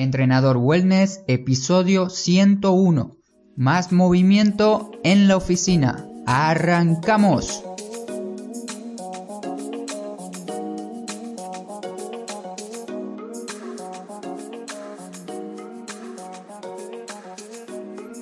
Entrenador Wellness, episodio 101. Más movimiento en la oficina. ¡Arrancamos!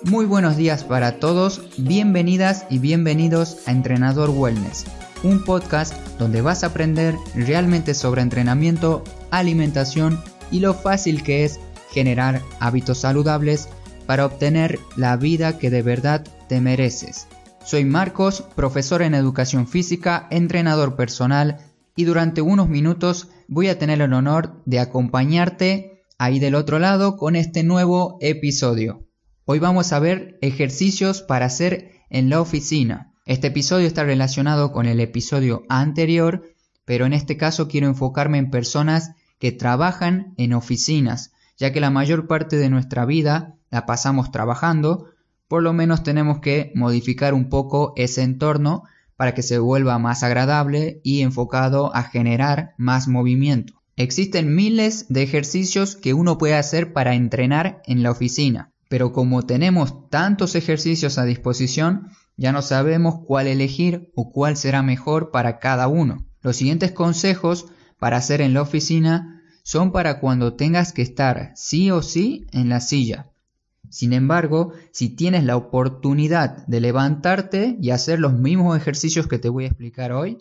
Muy buenos días para todos, bienvenidas y bienvenidos a Entrenador Wellness, un podcast donde vas a aprender realmente sobre entrenamiento, alimentación y lo fácil que es generar hábitos saludables para obtener la vida que de verdad te mereces. Soy Marcos, profesor en educación física, entrenador personal y durante unos minutos voy a tener el honor de acompañarte ahí del otro lado con este nuevo episodio. Hoy vamos a ver ejercicios para hacer en la oficina. Este episodio está relacionado con el episodio anterior, pero en este caso quiero enfocarme en personas que trabajan en oficinas, ya que la mayor parte de nuestra vida la pasamos trabajando, por lo menos tenemos que modificar un poco ese entorno para que se vuelva más agradable y enfocado a generar más movimiento. Existen miles de ejercicios que uno puede hacer para entrenar en la oficina, pero como tenemos tantos ejercicios a disposición, ya no sabemos cuál elegir o cuál será mejor para cada uno. Los siguientes consejos para hacer en la oficina son para cuando tengas que estar sí o sí en la silla. Sin embargo, si tienes la oportunidad de levantarte y hacer los mismos ejercicios que te voy a explicar hoy,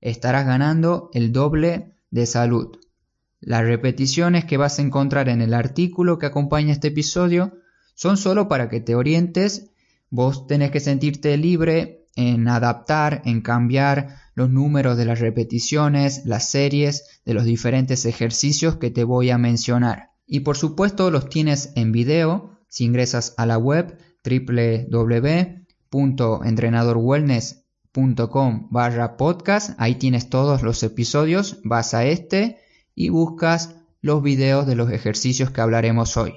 estarás ganando el doble de salud. Las repeticiones que vas a encontrar en el artículo que acompaña este episodio son solo para que te orientes, vos tenés que sentirte libre en adaptar, en cambiar los números de las repeticiones, las series de los diferentes ejercicios que te voy a mencionar. Y por supuesto los tienes en video si ingresas a la web www.entrenadorwellness.com barra podcast. Ahí tienes todos los episodios, vas a este y buscas los videos de los ejercicios que hablaremos hoy.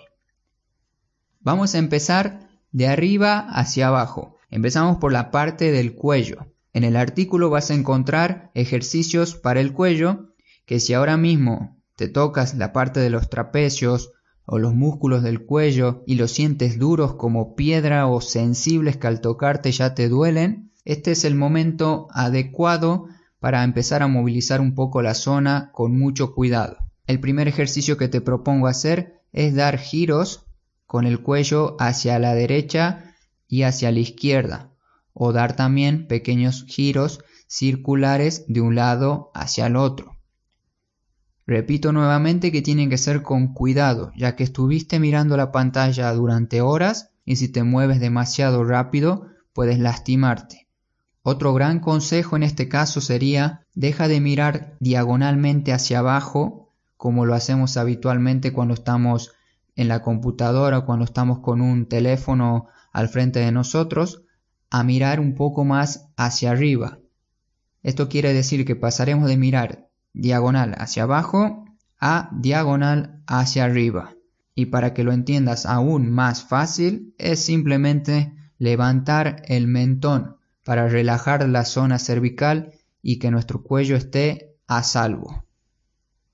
Vamos a empezar de arriba hacia abajo. Empezamos por la parte del cuello. En el artículo vas a encontrar ejercicios para el cuello que si ahora mismo te tocas la parte de los trapecios o los músculos del cuello y los sientes duros como piedra o sensibles que al tocarte ya te duelen, este es el momento adecuado para empezar a movilizar un poco la zona con mucho cuidado. El primer ejercicio que te propongo hacer es dar giros con el cuello hacia la derecha y hacia la izquierda, o dar también pequeños giros circulares de un lado hacia el otro. Repito nuevamente que tienen que ser con cuidado, ya que estuviste mirando la pantalla durante horas y si te mueves demasiado rápido puedes lastimarte. Otro gran consejo en este caso sería deja de mirar diagonalmente hacia abajo como lo hacemos habitualmente cuando estamos en la computadora o cuando estamos con un teléfono al frente de nosotros a mirar un poco más hacia arriba. Esto quiere decir que pasaremos de mirar diagonal hacia abajo a diagonal hacia arriba. Y para que lo entiendas aún más fácil, es simplemente levantar el mentón para relajar la zona cervical y que nuestro cuello esté a salvo.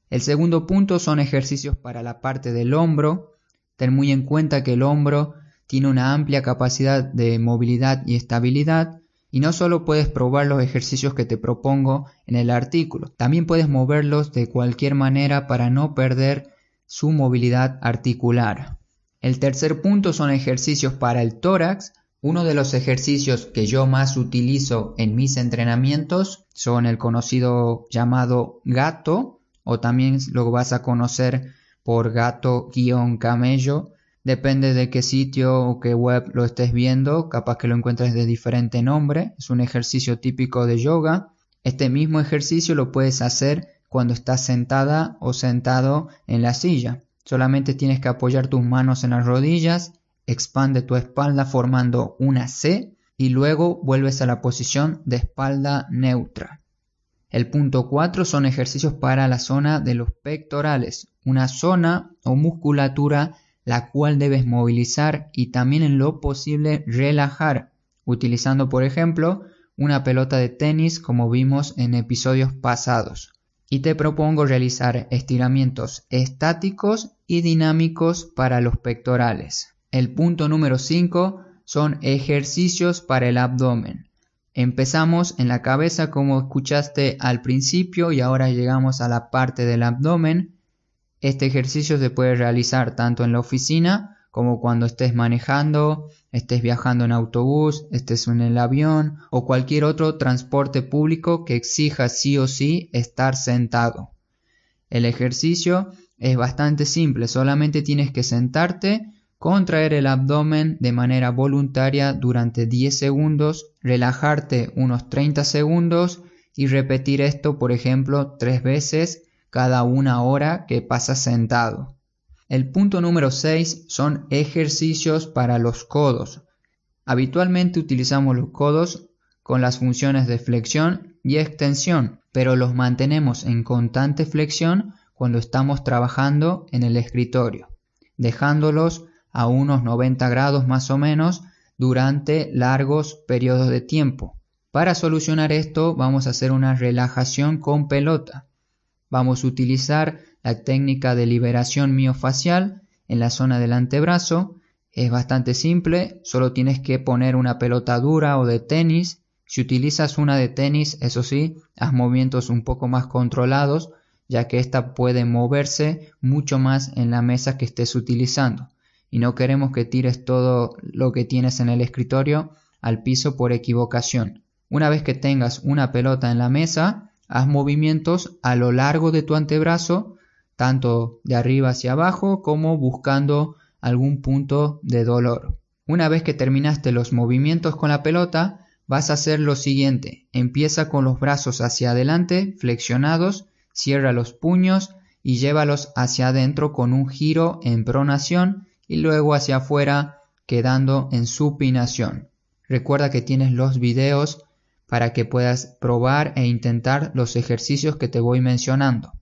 El segundo punto son ejercicios para la parte del hombro. Ten muy en cuenta que el hombro tiene una amplia capacidad de movilidad y estabilidad y no solo puedes probar los ejercicios que te propongo en el artículo, también puedes moverlos de cualquier manera para no perder su movilidad articular. El tercer punto son ejercicios para el tórax. Uno de los ejercicios que yo más utilizo en mis entrenamientos son el conocido llamado gato o también lo vas a conocer por gato-camello Depende de qué sitio o qué web lo estés viendo, capaz que lo encuentres de diferente nombre. Es un ejercicio típico de yoga. Este mismo ejercicio lo puedes hacer cuando estás sentada o sentado en la silla. Solamente tienes que apoyar tus manos en las rodillas, expande tu espalda formando una C y luego vuelves a la posición de espalda neutra. El punto 4 son ejercicios para la zona de los pectorales, una zona o musculatura la cual debes movilizar y también en lo posible relajar, utilizando por ejemplo una pelota de tenis como vimos en episodios pasados. Y te propongo realizar estiramientos estáticos y dinámicos para los pectorales. El punto número 5 son ejercicios para el abdomen. Empezamos en la cabeza como escuchaste al principio y ahora llegamos a la parte del abdomen. Este ejercicio se puede realizar tanto en la oficina como cuando estés manejando, estés viajando en autobús, estés en el avión o cualquier otro transporte público que exija sí o sí estar sentado. El ejercicio es bastante simple, solamente tienes que sentarte, contraer el abdomen de manera voluntaria durante 10 segundos, relajarte unos 30 segundos y repetir esto, por ejemplo, tres veces cada una hora que pasas sentado. El punto número 6 son ejercicios para los codos. Habitualmente utilizamos los codos con las funciones de flexión y extensión, pero los mantenemos en constante flexión cuando estamos trabajando en el escritorio, dejándolos a unos 90 grados más o menos durante largos periodos de tiempo. Para solucionar esto vamos a hacer una relajación con pelota. Vamos a utilizar la técnica de liberación miofacial en la zona del antebrazo. Es bastante simple, solo tienes que poner una pelota dura o de tenis. Si utilizas una de tenis, eso sí, haz movimientos un poco más controlados, ya que ésta puede moverse mucho más en la mesa que estés utilizando. Y no queremos que tires todo lo que tienes en el escritorio al piso por equivocación. Una vez que tengas una pelota en la mesa, Haz movimientos a lo largo de tu antebrazo, tanto de arriba hacia abajo como buscando algún punto de dolor. Una vez que terminaste los movimientos con la pelota, vas a hacer lo siguiente. Empieza con los brazos hacia adelante, flexionados, cierra los puños y llévalos hacia adentro con un giro en pronación y luego hacia afuera quedando en supinación. Recuerda que tienes los videos para que puedas probar e intentar los ejercicios que te voy mencionando.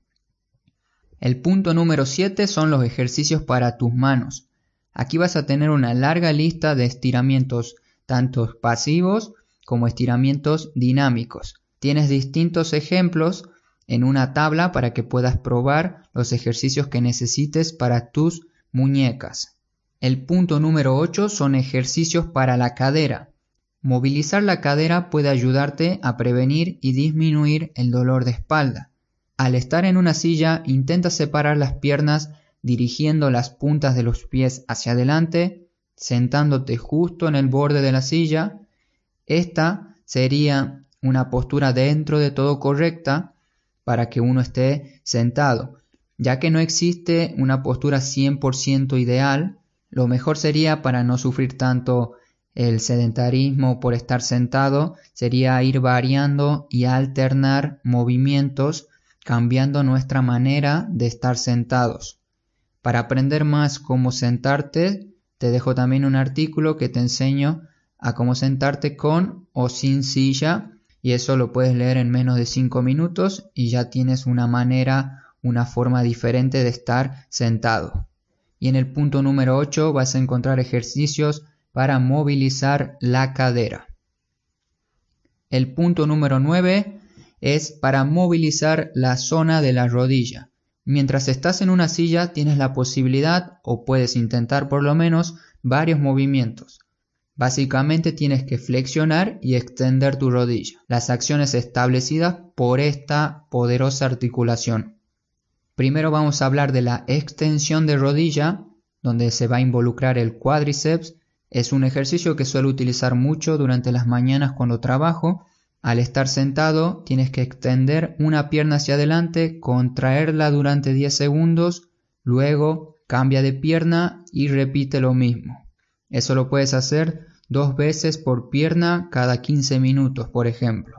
El punto número 7 son los ejercicios para tus manos. Aquí vas a tener una larga lista de estiramientos, tanto pasivos como estiramientos dinámicos. Tienes distintos ejemplos en una tabla para que puedas probar los ejercicios que necesites para tus muñecas. El punto número 8 son ejercicios para la cadera. Movilizar la cadera puede ayudarte a prevenir y disminuir el dolor de espalda. Al estar en una silla, intenta separar las piernas dirigiendo las puntas de los pies hacia adelante, sentándote justo en el borde de la silla. Esta sería una postura dentro de todo correcta para que uno esté sentado. Ya que no existe una postura 100% ideal, lo mejor sería para no sufrir tanto el sedentarismo por estar sentado sería ir variando y alternar movimientos cambiando nuestra manera de estar sentados. Para aprender más cómo sentarte, te dejo también un artículo que te enseño a cómo sentarte con o sin silla y eso lo puedes leer en menos de 5 minutos y ya tienes una manera, una forma diferente de estar sentado. Y en el punto número 8 vas a encontrar ejercicios para movilizar la cadera. El punto número 9 es para movilizar la zona de la rodilla. Mientras estás en una silla tienes la posibilidad, o puedes intentar por lo menos, varios movimientos. Básicamente tienes que flexionar y extender tu rodilla, las acciones establecidas por esta poderosa articulación. Primero vamos a hablar de la extensión de rodilla, donde se va a involucrar el cuádriceps es un ejercicio que suelo utilizar mucho durante las mañanas cuando trabajo. Al estar sentado tienes que extender una pierna hacia adelante, contraerla durante 10 segundos, luego cambia de pierna y repite lo mismo. Eso lo puedes hacer dos veces por pierna cada 15 minutos, por ejemplo.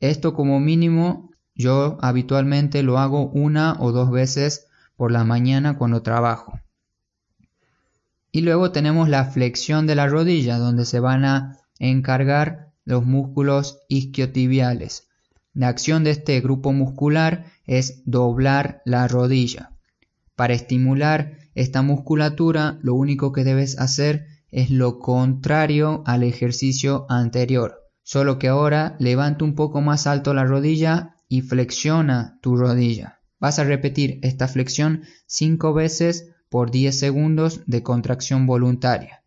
Esto como mínimo yo habitualmente lo hago una o dos veces por la mañana cuando trabajo. Y luego tenemos la flexión de la rodilla, donde se van a encargar los músculos isquiotibiales. La acción de este grupo muscular es doblar la rodilla. Para estimular esta musculatura, lo único que debes hacer es lo contrario al ejercicio anterior. Solo que ahora levanta un poco más alto la rodilla y flexiona tu rodilla. Vas a repetir esta flexión 5 veces por 10 segundos de contracción voluntaria.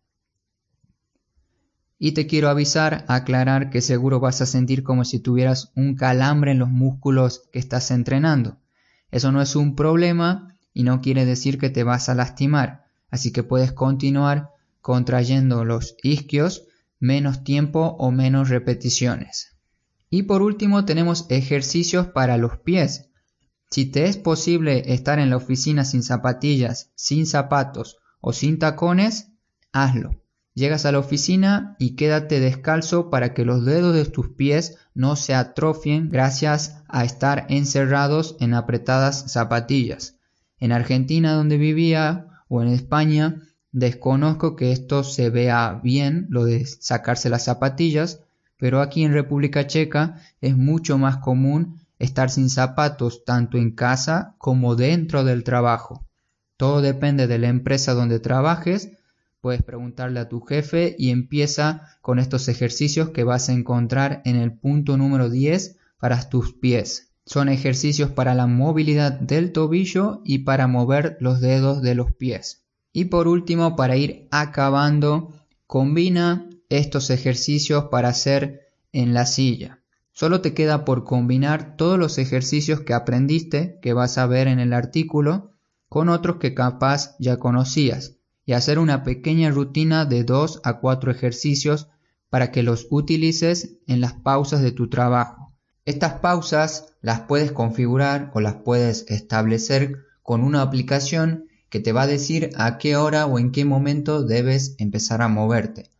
Y te quiero avisar, aclarar que seguro vas a sentir como si tuvieras un calambre en los músculos que estás entrenando. Eso no es un problema y no quiere decir que te vas a lastimar, así que puedes continuar contrayendo los isquios menos tiempo o menos repeticiones. Y por último tenemos ejercicios para los pies. Si te es posible estar en la oficina sin zapatillas, sin zapatos o sin tacones, hazlo. Llegas a la oficina y quédate descalzo para que los dedos de tus pies no se atrofien gracias a estar encerrados en apretadas zapatillas. En Argentina donde vivía o en España desconozco que esto se vea bien, lo de sacarse las zapatillas, pero aquí en República Checa es mucho más común estar sin zapatos tanto en casa como dentro del trabajo. Todo depende de la empresa donde trabajes. Puedes preguntarle a tu jefe y empieza con estos ejercicios que vas a encontrar en el punto número 10 para tus pies. Son ejercicios para la movilidad del tobillo y para mover los dedos de los pies. Y por último, para ir acabando, combina estos ejercicios para hacer en la silla. Solo te queda por combinar todos los ejercicios que aprendiste, que vas a ver en el artículo, con otros que capaz ya conocías, y hacer una pequeña rutina de 2 a 4 ejercicios para que los utilices en las pausas de tu trabajo. Estas pausas las puedes configurar o las puedes establecer con una aplicación que te va a decir a qué hora o en qué momento debes empezar a moverte.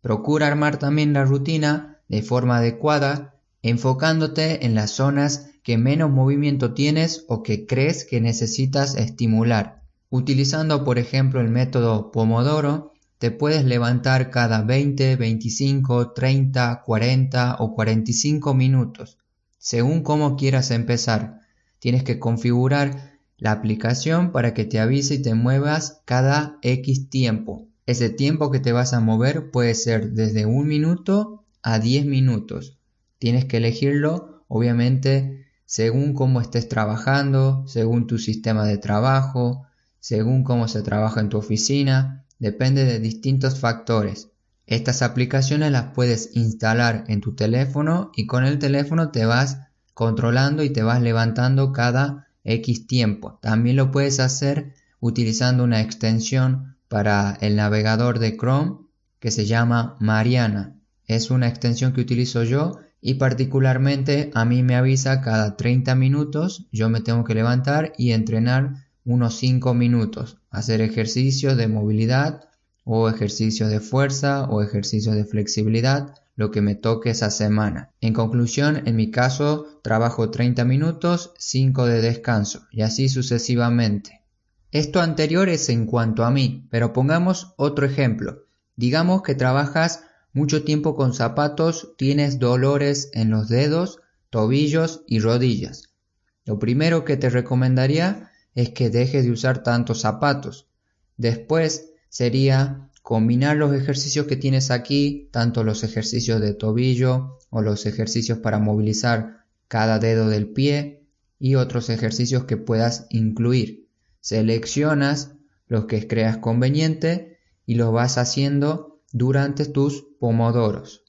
Procura armar también la rutina de forma adecuada, enfocándote en las zonas que menos movimiento tienes o que crees que necesitas estimular. Utilizando por ejemplo el método Pomodoro, te puedes levantar cada 20, 25, 30, 40 o 45 minutos, según cómo quieras empezar. Tienes que configurar la aplicación para que te avise y te muevas cada X tiempo. Ese tiempo que te vas a mover puede ser desde un minuto a 10 minutos. Tienes que elegirlo, obviamente, según cómo estés trabajando, según tu sistema de trabajo, según cómo se trabaja en tu oficina, depende de distintos factores. Estas aplicaciones las puedes instalar en tu teléfono y con el teléfono te vas controlando y te vas levantando cada X tiempo. También lo puedes hacer utilizando una extensión para el navegador de Chrome que se llama Mariana. Es una extensión que utilizo yo y particularmente a mí me avisa cada 30 minutos yo me tengo que levantar y entrenar unos 5 minutos, hacer ejercicios de movilidad o ejercicios de fuerza o ejercicios de flexibilidad, lo que me toque esa semana. En conclusión, en mi caso trabajo 30 minutos, 5 de descanso y así sucesivamente. Esto anterior es en cuanto a mí, pero pongamos otro ejemplo. Digamos que trabajas mucho tiempo con zapatos, tienes dolores en los dedos, tobillos y rodillas. Lo primero que te recomendaría es que dejes de usar tantos zapatos. Después sería combinar los ejercicios que tienes aquí, tanto los ejercicios de tobillo o los ejercicios para movilizar cada dedo del pie y otros ejercicios que puedas incluir. Seleccionas los que creas conveniente y los vas haciendo durante tus pomodoros.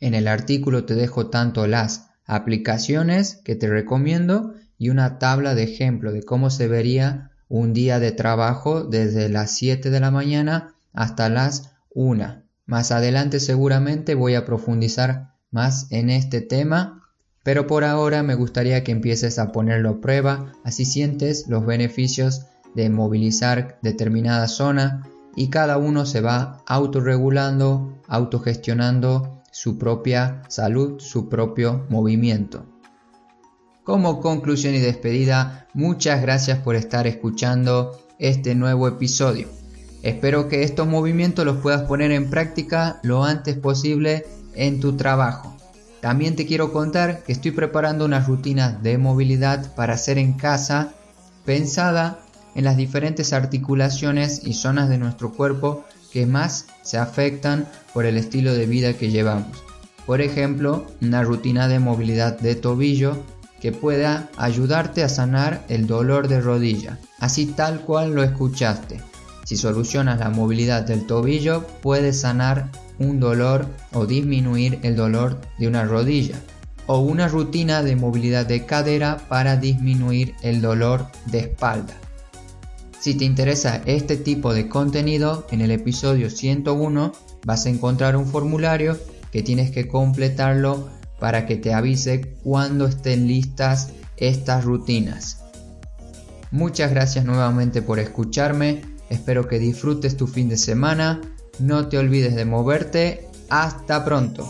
En el artículo te dejo tanto las aplicaciones que te recomiendo y una tabla de ejemplo de cómo se vería un día de trabajo desde las 7 de la mañana hasta las 1. Más adelante seguramente voy a profundizar más en este tema, pero por ahora me gustaría que empieces a ponerlo a prueba, así sientes los beneficios de movilizar determinada zona y cada uno se va autorregulando, autogestionando su propia salud, su propio movimiento. Como conclusión y despedida, muchas gracias por estar escuchando este nuevo episodio. Espero que estos movimientos los puedas poner en práctica lo antes posible en tu trabajo. También te quiero contar que estoy preparando una rutina de movilidad para hacer en casa pensada en las diferentes articulaciones y zonas de nuestro cuerpo que más se afectan por el estilo de vida que llevamos. Por ejemplo, una rutina de movilidad de tobillo que pueda ayudarte a sanar el dolor de rodilla, así tal cual lo escuchaste. Si solucionas la movilidad del tobillo, puedes sanar un dolor o disminuir el dolor de una rodilla o una rutina de movilidad de cadera para disminuir el dolor de espalda. Si te interesa este tipo de contenido, en el episodio 101 vas a encontrar un formulario que tienes que completarlo para que te avise cuando estén listas estas rutinas. Muchas gracias nuevamente por escucharme, espero que disfrutes tu fin de semana, no te olvides de moverte, hasta pronto.